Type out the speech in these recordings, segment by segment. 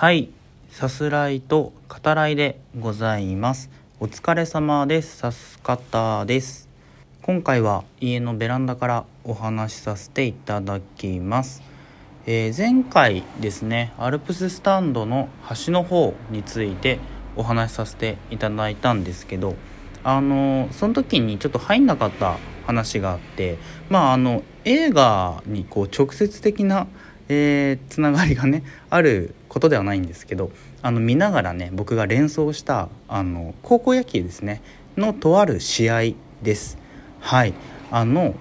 はい。さすらいと語らいでございます。お疲れ様です。さす方です。今回は家のベランダからお話しさせていただきます。えー、前回ですねアルプススタンドの端の方についてお話しさせていただいたんですけどあのその時にちょっと入んなかった話があってまああの映画にこう直接的なえー、つながりがねあることではないんですけどあの見ながらね僕が連想したあの高校野球ですねのとある試合です。はいあの、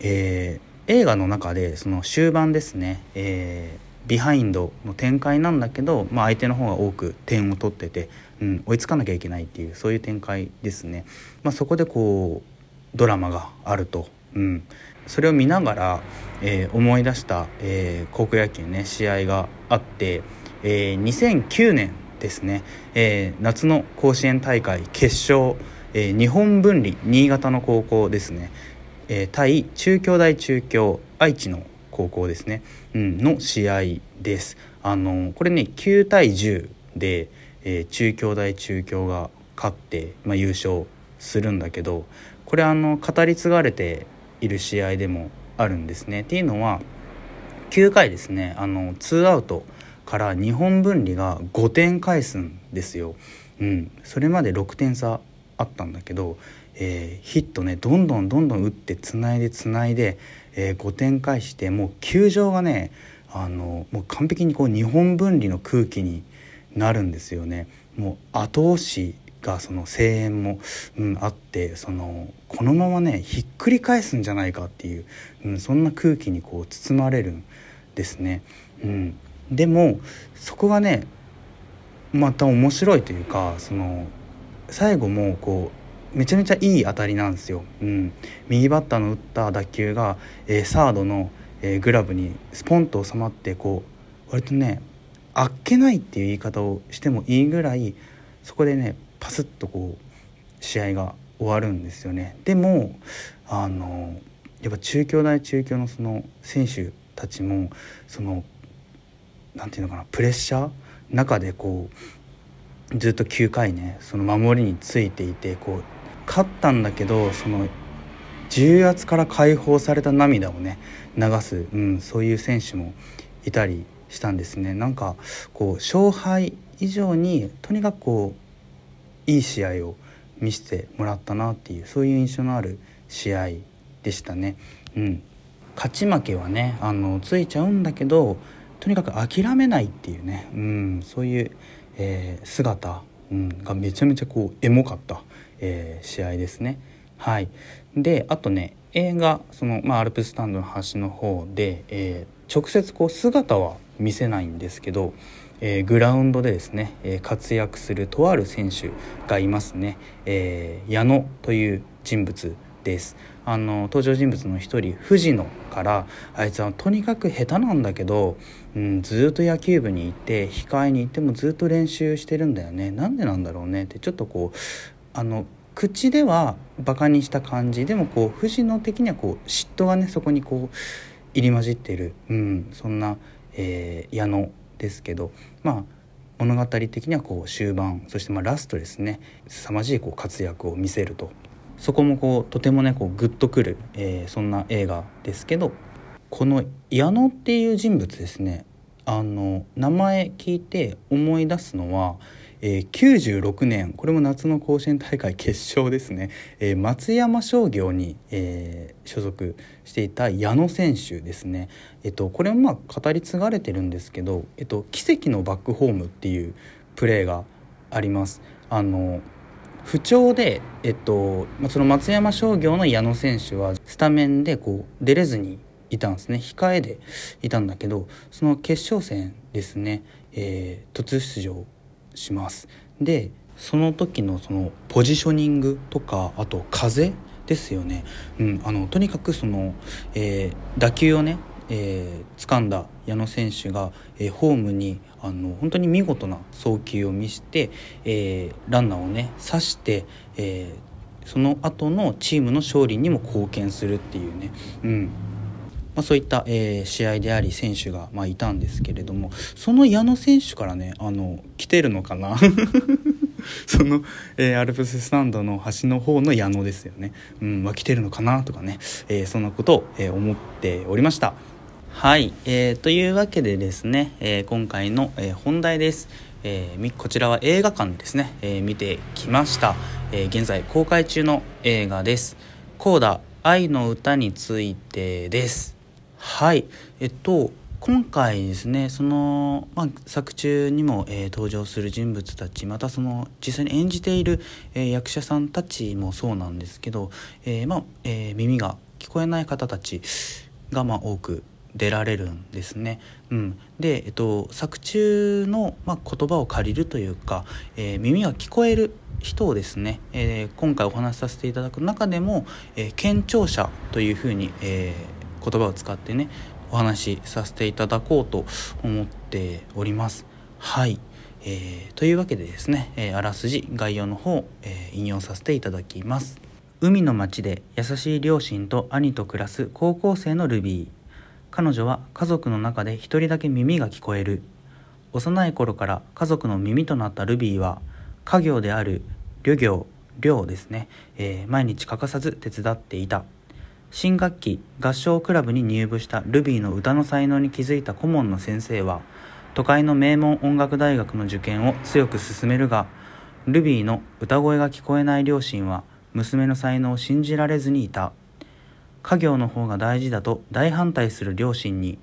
えー、映画の中でその終盤ですね、えー、ビハインドの展開なんだけど、まあ、相手の方が多く点を取ってて、うん、追いつかなきゃいけないっていうそういう展開ですね。まあ、そこでこうドラマがあると、うん、それを見ながら、えー、思い出した、えー、高校野球ね試合があって、えー、2009年ですね、えー、夏の甲子園大会決勝、えー、日本分離新潟の高校ですね、えー、対中京大中京愛知の高校ですね、うん、の試合です。あのこれね9対10で、えー、中京大中京が勝って、まあ、優勝するんだけどこれあの語り継がれている試合でもあるんですね。っていうのは9回ですねあの2アウトから日本分離が5点返すんですよ。うん、それまで6点差あったんだけど、えー、ヒットねどんどんどんどん打ってつないでつないで、えー、5点返してもう球場がねあのもう完璧にこう日本分離の空気になるんですよね。もう後押しがその声援も、うん、あってそのこのままねひっくり返すんじゃないかっていう、うん、そんな空気にこう包まれるんですね。うん、でもそこがねまた面白いというかその最後もこうめちゃめちゃいい当たりなんですよ。うん、右バッターの打った打球が、えー、サードの、えー、グラブにスポンと収まってこう割とねあっけないっていう言い方をしてもいいぐらいそこでねパスッとこう試合が終わるんですよね。でもあのやっぱ中京大中京のその選手たちもそのなんていうのかなプレッシャー中でこうずっと9回ねその守りについていてこう勝ったんだけどその重圧から解放された涙をね流す、うん、そういう選手もいたりしたんですね。なんかこう勝敗以上にとにかくこういい試合を見せてもらったなっていうそういう印象のある試合でしたね。うん、勝ち負けはねあのついちゃうんだけどとにかく諦めないっていうね、うん、そういう、えー、姿、うん、がめちゃめちゃこうエモかった、えー、試合ですね。はい、であとね映画その、まあ、アルプススタンドの端の方で、えー、直接こう姿は見せないんですけどえー、グラウンドでですね、えー、活躍するとある選手がいますね、えー、矢野という人物です。あの登場人物の一人藤野からあいつはとにかく下手なんだけど、うん、ずっと野球部に行って控えに行ってもずっと練習してるんだよね。なんでなんだろうね。ってちょっとこうあの口ではバカにした感じ。でもこう藤野的にはこう嫉妬がねそこにこう入り混じってる、うん、そんな、えー、矢野ですけどまあ物語的にはこう終盤そしてまラストですね凄まじいこう活躍を見せると。そこもこうとてもねこうグッとくる、えー、そんな映画ですけどこの矢野っていう人物ですねあの名前聞いて思い出すのはえー、96年これも夏の甲子園大会決勝ですね、えー、松山商業に、えー、所属していた矢野選手ですね、えっと、これもまあ語り継がれてるんですけど、えっと、奇跡のバックホームっていうプレーがあります。あの不調で、えっと、その松山商業の矢野選手はスタメンでこう出れずにいたんですね。控えでいたんだけどその決勝戦ですね、えー、突出場します。でその時のそのポジショニングとかあと風ですよね、うん、あのとにかくその、えー、打球をね、えー、掴んだ矢野選手が、えー、ホームにあの本当に見事な送球を見して、えー、ランナーをね刺して、えー、その後のチームの勝利にも貢献するっていうね、うん、まあ、そういった、えー、試合であり選手が、まあ、いたんですけれどもその矢野選手からねあの来てるのかな？その、えー、アルプススタンドの端の方の矢野ですよね、うん、は来てるのかなとかね、えー、そんなことを、えー、思っておりました。はい、えー、というわけでですね、えー、今回の、えー、本題です。えー、こちらは映画館ですね、えー、見てきました、えー、現在公開中の映画です「コーダ愛の歌について」です。はいえっと今回ですねその、まあ、作中にも、えー、登場する人物たちまたその実際に演じている、えー、役者さんたちもそうなんですけど、えーまあえ、耳が聞こえない方たちが、まあ、多く出られるんですね。うん、で、えっと、作中の、まあ、言葉を借りるというか、えー、耳が聞こえる人をですね、えー、今回お話しさせていただく中でも、えー、健聴者というふうに、えー、言葉を使ってねお話しさせていただこうと思っております。はい、えー、というわけでですね、えー、あらすじ概要の方、えー、引用させていただきます。海の町で優しい両親と兄と暮らす高校生のルビー。彼女は家族の中で一人だけ耳が聞こえる幼い頃から家族の耳となったルビーは家業である漁業漁ですね、えー、毎日欠かさず手伝っていた新学期合唱クラブに入部したルビーの歌の才能に気づいた顧問の先生は都会の名門音楽大学の受験を強く進めるがルビーの歌声が聞こえない両親は娘の才能を信じられずにいた。家業の方が大事だと大反対する両親に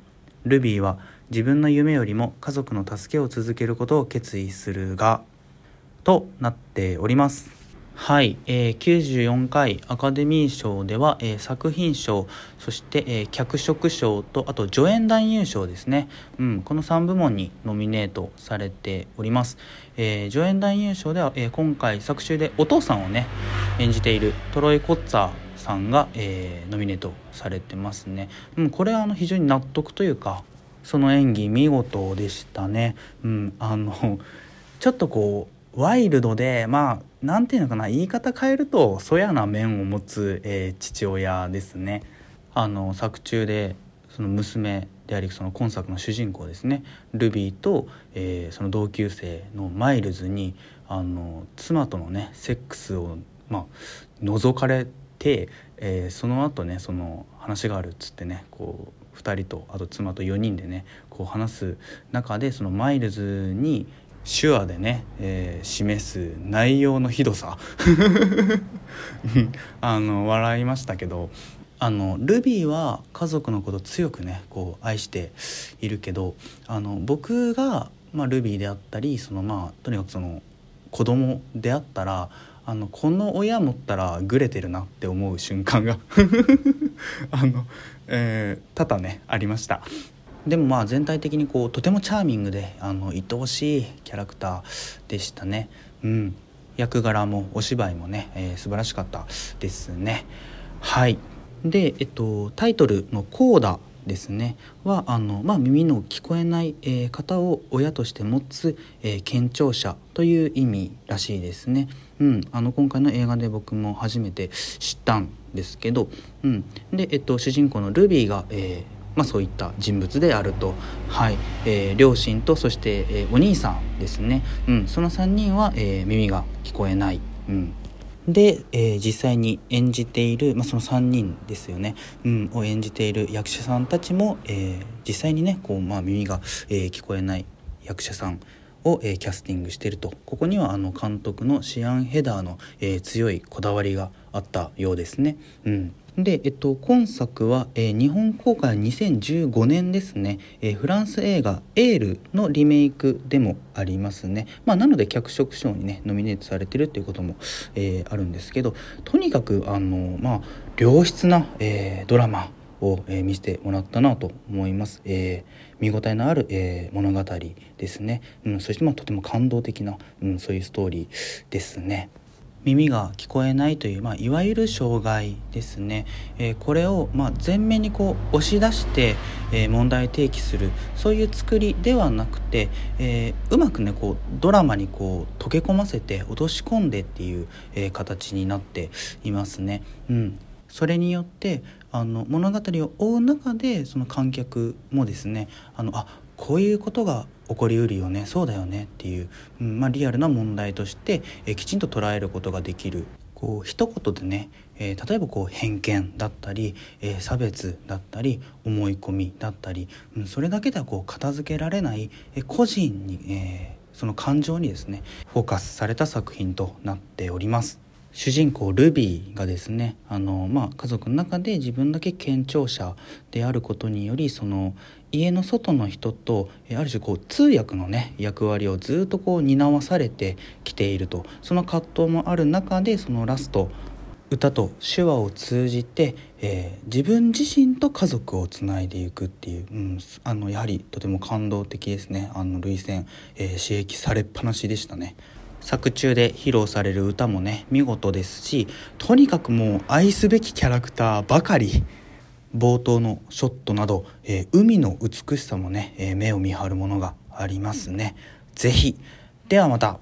ルビーは自分の夢よりも家族の助けを続けることを決意するがとなっております。はい、えー、94回アカデミー賞では、えー、作品賞そして、えー、脚色賞とあと助演男優賞ですね、うん、この3部門にノミネートされております、えー、助演男優賞では、えー、今回作中でお父さんをね演じているトロイ・コッツァーさんが、えー、ノミネートされてますね、うん、これはあの非常に納得というかその演技見事でしたね、うん、あのちょっとこうワイルドでまあ何て言うのかな言い方変えるとそやな面を持つ、えー、父親ですね。あの作中でその娘でありその今作の主人公ですね。ルビーと、えー、その同級生のマイルズにあの妻とのねセックスをまあ覗かれて、えー、その後ねその話があるっつってねこう2人とあと妻と4人でねこう話す中でそのマイルズに手話でね、えー、示す内容のひどさ。あの笑いましたけどあのルビーは家族のこと強くねこう愛しているけどあの僕が、まあ、ルビーであったりそのまあとにかくその子供であったらあのこの親持ったらグレてるなって思う瞬間が あの、えー、多々ねありました。でもまあ全体的にこうとてもチャーミングであの愛おしいキャラクターでしたね。うん。役柄もお芝居もね、えー、素晴らしかったですね。はい。で、えっと、タイトルの「コーダ」ですね。はあの、まあ、耳の聞こえない、えー、方を親として持つ、えー、健聴者という意味らしいですね。うん、あの今回の映画で僕も初めて知ったんですけど、うん、で、えっと、主人公のルビーが、えーまあ、そういった人物であると、はい。えー、両親とそして、えー、お兄さんですね、うん、その3人は、えー、耳が聞こえない、うん、で、えー、実際に演じている、まあ、その3人ですよね、うん、を演じている役者さんたちも、えー、実際にねこう、まあ、耳が、えー、聞こえない役者さんを、えー、キャスティングしていると。ここにはあの監督のシアン・ヘダーの、えー、強いこだわりがあったようですね。うん。で、えっと、今作は、えー、日本公開は2015年ですね、えー、フランス映画「エール」のリメイクでもありますね、まあ、なので脚色賞にねノミネートされてるっていうことも、えー、あるんですけどとにかくあの、まあ、良質な、えドラマを、え見せてもらったなと思います、え見応えのある、え物語ですね、うん、そして、まあ、とても感動的な、うん、そういうストーリーですね。耳が聞こえないという、まあ、いわゆる障害ですね、えー、これを、まあ、前面にこう押し出して、えー、問題提起するそういう作りではなくて、えー、うまくねこうドラマにこう溶け込ませて落とし込んでっていう、え形になっていますね。うんそれによってあの物語を追う中でその観客もですねあのあこういうことが起こりうるよね。そうだよね。っていう、うんまあ、リアルな問題として、えきちんと捉えることができる。こう一言でね、えー、例えばこう偏見だったり、えー、差別だったり思い込みだったり、うん、それだけではこう片付けられない、えー、個人に、えその感情にですねフォーカスされた作品となっております。主人公ルビーがですねあの、まあ、家族の中で自分だけ健聴者であることによりその家の外の人とある種こう通訳のね役割をずっとこう担わされてきているとその葛藤もある中でそのラスト歌と手話を通じて、えー、自分自身と家族をつないでいくっていう、うん、あのやはりとても感動的ですねあの涙腺、えー、刺激されっぱなしでしたね。作中で披露される歌もね見事ですしとにかくもう愛すべきキャラクターばかり冒頭のショットなど、えー、海の美しさもね、えー、目を見張るものがありますね。是非ではまた。